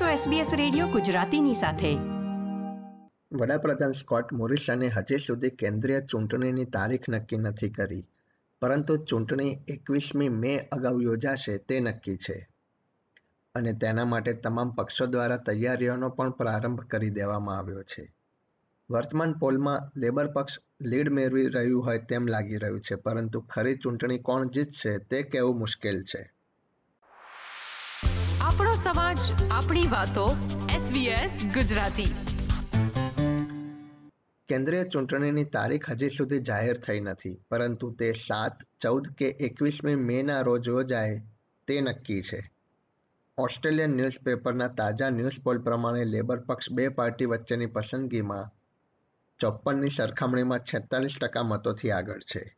છો SBS radio ગુજરાતીની સાથે. વડાપ્રધાન સ્કોટ મોરિસને હજી સુધી કેન્દ્રીય ચૂંટણીની તારીખ નક્કી નથી કરી, પરંતુ ચૂંટણી એકવીસમી મે અગાઉ યોજાશે તે નક્કી છે. અને તેના માટે તમામ પક્ષો દ્વારા તૈયારીઓનો પણ પ્રારંભ કરી દેવામાં આવ્યો છે. વર્તમાન પોલમાં લેબર પક્ષ લીડ મેળવી રહ્યું હોય તેમ લાગી રહ્યું છે, પરંતુ ખરી ચૂંટણી કોણ જીતશે તે કહેવું મુશ્કેલ છે. આપણો સમાજ, આપણી વાતો SBS ગુજરાતી. કેન્દ્રીય ચૂંટણીની તારીખ હજી સુધી જાહેર થઈ નથી, પરંતુ તે સાત, ચૌદ કે એકવીસમી મેના રોજ યોજાય, તે નક્કી છે. ઓસ્ટ્રેલિયન ન્યૂઝપેપરના તાજા ન્યૂઝ પોલ પ્રમાણે લેબર પક્ષ બે પાર્ટી વચ્ચેની પસંદગીમાં ચોપ્પનની સરખામણીમાં છેતાલીસ ટકા મતોથી આગળ છે.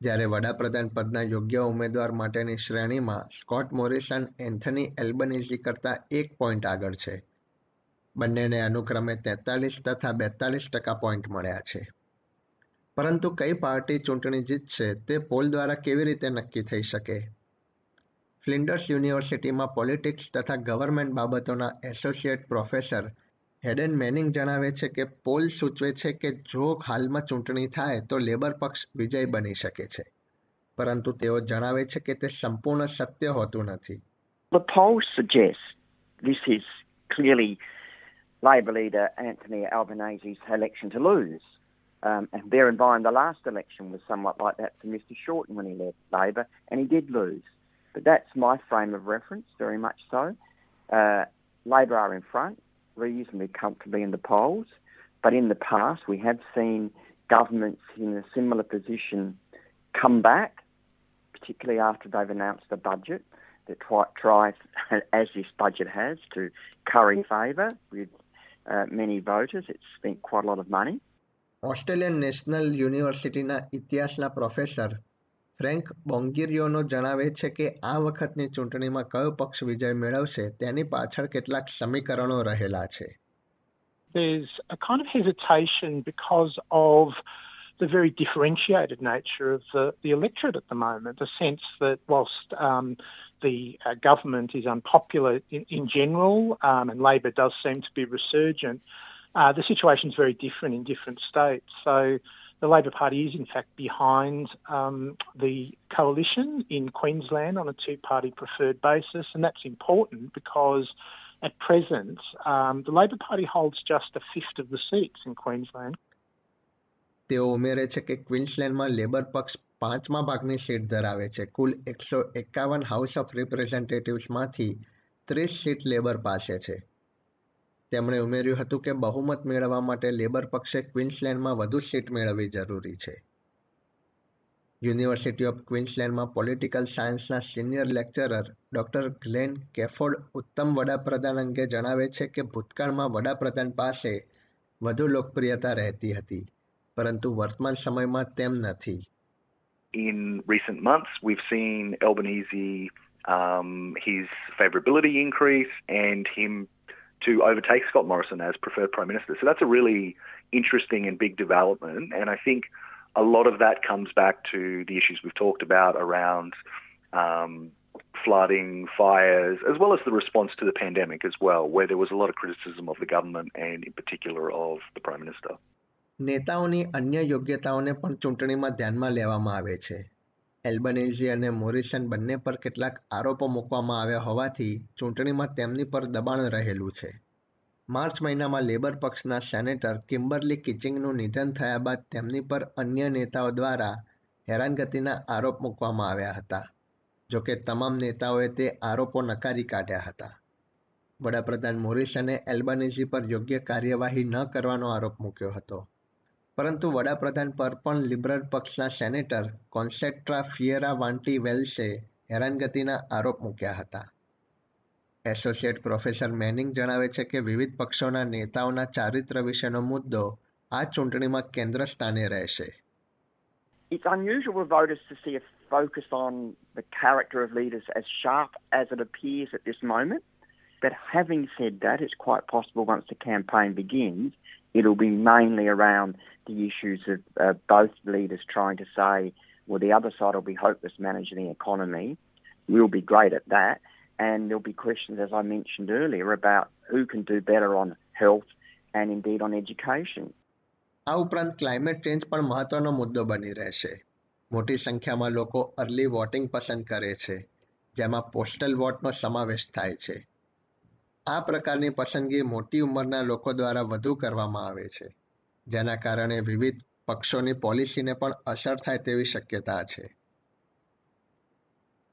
જ્યારે વડાપ્રધાન પદના યોગ્ય ઉમેદવાર માટેની શ્રેણીમાં સ્કોટ મોરિસન એન્થની એલ્બનીઝી કરતાં એક પોઈન્ટ આગળ છે. બંનેને અનુક્રમે તેતાલીસ તથા બેતાલીસ ટકા પોઈન્ટ મળ્યા છે. પરંતુ કઈ પાર્ટી ચૂંટણી જીતશે તે પોલ દ્વારા કેવી રીતે નક્કી થઈ શકે? ફ્લિન્ડર્સ યુનિવર્સિટીમાં પોલિટિક્સ તથા ગવર્મેન્ટ બાબતોના એસોસિએટ પ્રોફેસર હેડન મેનિંગ જણાવે છે કે પોલ સૂચવે છે કે જો હાલમાં ચૂંટણી થાય તો લેબર પક્ષ વિજય બની શકે છે પરંતુ તેઓ જણાવે છે કે તે સંપૂર્ણ સત્ય હોતું નથી The polls suggest this is clearly Labor leader Anthony Albanese's election to lose. Um, and bear in mind, the last election was somewhat like that for Mr Shorten when he led Labor, and he did lose. But that's my frame of reference, very much so. Uh, Labor are in front, reasonably comfortably in the polls. But in the past, we have seen governments in a similar position come back, particularly after they've announced a budget that tries, as this budget has, to curry favour with uh, many voters. It's spent quite a lot of money. Australian National યુનિવર્સિટીના ઇતિહાસના professor Frank બોંગિરિયોનો જણાવે છે કે આ વખતની ચૂંટણીમાં કયો પક્ષ વિજય મેળવશે તેની પાછળ કેટલાક સમીકરણો રહેલા છે There's a kind of hesitation because of the very differentiated nature of the, the electorate at the moment. The sense that whilst um, the uh, government is unpopular in, in general um, and Labor does seem to be resurgent, uh, the situation is very different in different states. So the Labor Party is in fact behind um, the coalition in Queensland on a two-party preferred basis, and that's important because at present um, the Labor Party holds just a fifth of the seats in Queensland. તેઓ ઉમેરે છે કે ક્વિન્સલેન્ડમાં labour પક્ષ પાંચમા ભાગની seat ધરાવે છે કુલ એકસો એકાવન હાઉસ ઓફ રિપ્રેઝેન્ટેટિવ્સમાંથી ત્રીસ સીટ લેબર પાસે છે તેમણે ઉમેર્યું હતું કે બહુમત મેળવવા માટે લેબર પક્ષે ક્વિન્સલેન્ડમાં વધુ સીટ મેળવવી જરૂરી છે. યુનિવર્સિટી ઓફ ક્વિન્સલેન્ડમાં પોલિટિકલ સાયન્સના senior lecturer doctor Glenn Kefford ઉત્તમ વડાપ્રધાન અંગે જણાવે છે કે ભૂતકાળમાં વડાપ્રધાન પાસે વધુ લોકપ્રિયતા રહેતી હતી પરંતુ વર્તમાન સમયમાં તેમ નથી. In recent months, we've seen Albanese um, his favourability increase and him to overtake Scott Morrison as preferred Prime Minister. So that's a really interesting and big development. And I think a lot of that comes back to the issues we've talked about around um, flooding, fires, as well as the response to the pandemic as well, where there was a lot of criticism of the government and in particular of the Prime Minister. નેતાઓની અન્ય યોગ્યતાઓને પણ ચૂંટણીમાં ધ્યાનમાં લેવામાં આવે છે એલ્બનેઝી અને Morrison બંને પર કેટલાક આરોપો મૂકવામાં આવ્યા હોવાથી ચૂંટણીમાં તેમની પર દબાણ રહેલું છે. માર્ચ મહિનામાં લેબર પક્ષના સેનેટર કિમ્બરલી કિચિંગનું નિધન થયા બાદ તેમની પર અન્ય નેતાઓ દ્વારા હેરાનગતિના આરોપ મૂકવામાં આવ્યા હતા જોકે તમામ નેતાઓએ તે આરોપો નકારી કાઢ્યા હતા. વડાપ્રધાન મોરિસને એલ્બનેઝી પર યોગ્ય કાર્યવાહી ન કરવાનો આરોપ મૂક્યો હતો. પરંતુ વડાપ્રધાન પર પણ લિબરલ પક્ષના સેનેટર કોન્સેટ્રા ફિયેરા વાન્ટી વેલ્સે હેરાનગતિના આરોપ મૂક્યા હતા એસોસિએટ પ્રોફેસર મેનિંગ જણાવે છે કે વિવિધ પક્ષોના નેતાઓના ચારિત્ર વિશેનો મુદ્દો આ ચૂંટણીમાં કેન્દ્ર સ્થાને રહેશે It's unusual for voters to see a focus on the character of leaders as sharp as it appears at this moment. But having said that, it's quite possible once the campaign begins, it'll be mainly around the issues of uh, both leaders trying to say, well, the other side will be hopeless managing the economy. We'll be great at that. and there'll be questions, as I mentioned earlier, about who can do better on health and indeed on education. આ ઉપરાંત climate change પણ મહત્વનો મુદ્દો બની રહેશે મોટી સંખ્યામાં લોકો અર્લી વોટિંગ પસંદ કરે છે જેમાં પોસ્ટલ વોટનો સમાવેશ થાય છે આ પ્રકારની પસંદગી મોટી ઉંમરના લોકો દ્વારા વધુ કરવામાં આવે છે, જેના કારણે વિવિધ પક્ષોની પોલિસીને પણ અસર થાય તેવી શક્યતા છે.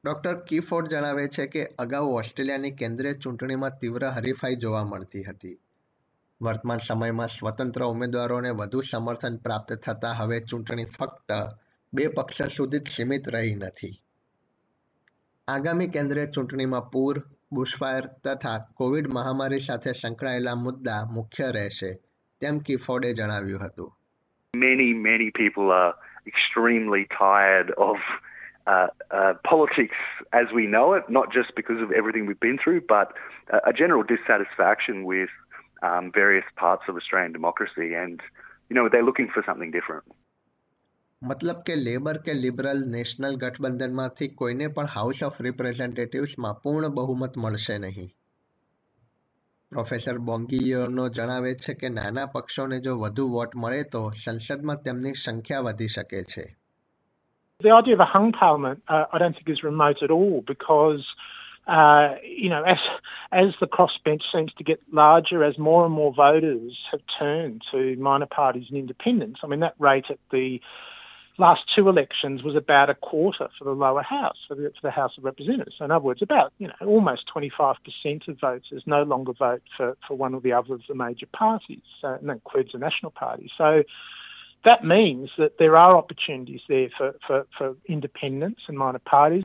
ડોક્ટર કીફોર્ડ જણાવે છે કે અગાઉ ઓસ્ટ્રેલિયાની કેન્દ્રીય ચૂંટણીમાં તીવ્ર હરીફાઈ જોવા મળતી હતી. વર્તમાન સમયમાં સ્વતંત્ર ઉમેદવારોને વધુ સમર્થન પ્રાપ્ત થતાં હવે ચૂંટણી ફક્ત બે પક્ષ સુધી જ સીમિત રહી નથી. આગામી કેન્દ્રીય ચૂંટણીમાં પૂર બુશફાયર તથા કોવિડ મહામારી સાથે સંકળાયેલા મુદ્દા મુખ્ય રહેશે તેમ કિફોર્ડે જણાવ્યું હતું Many, many people are extremely tired of uh, uh, politics as we know it, not just because of everything we've been through, but a, a general dissatisfaction with um, various parts of Australian democracy. And, you know, they're looking for something different. મતલબ કે labour કે liberal national ગઠબંધનમાંથી કોઈને પણ house of રિપ્રેઝેન્ટેટિવ્સમાં પૂર્ણ બહુમત મળશે નહીં professor બોંગીયોનો જણાવે છે કે નાના પક્ષોને જો વધુ વોટ મળે તો સંસદમાં તેમની સંખ્યા વધી શકે છે The idea of a hung parliament, uh, I don't think is remote at all because, uh, you know, as as the crossbench seems to get larger, as more and more voters have turned to minor parties and independents. I mean, that rate at the last two elections was about a quarter for the lower house, for the, for the House of Representatives. So in other words, about, you know, almost 25% of voters no longer vote for, for one or the other of the major parties, so, and that includes the National Party. So that means that there are opportunities there for, for, for independents and minor parties.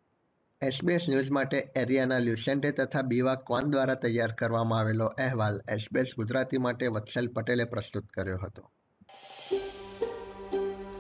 SBS News માટે Ariana લ્યુસેન્ટે તથા બીવા ક્વાન દ્વારા તૈયાર કરવામાં આવેલો અહેવાલ SBS Gujarati માટે વત્સલ પટેલે પ્રસ્તુત કર્યો હતો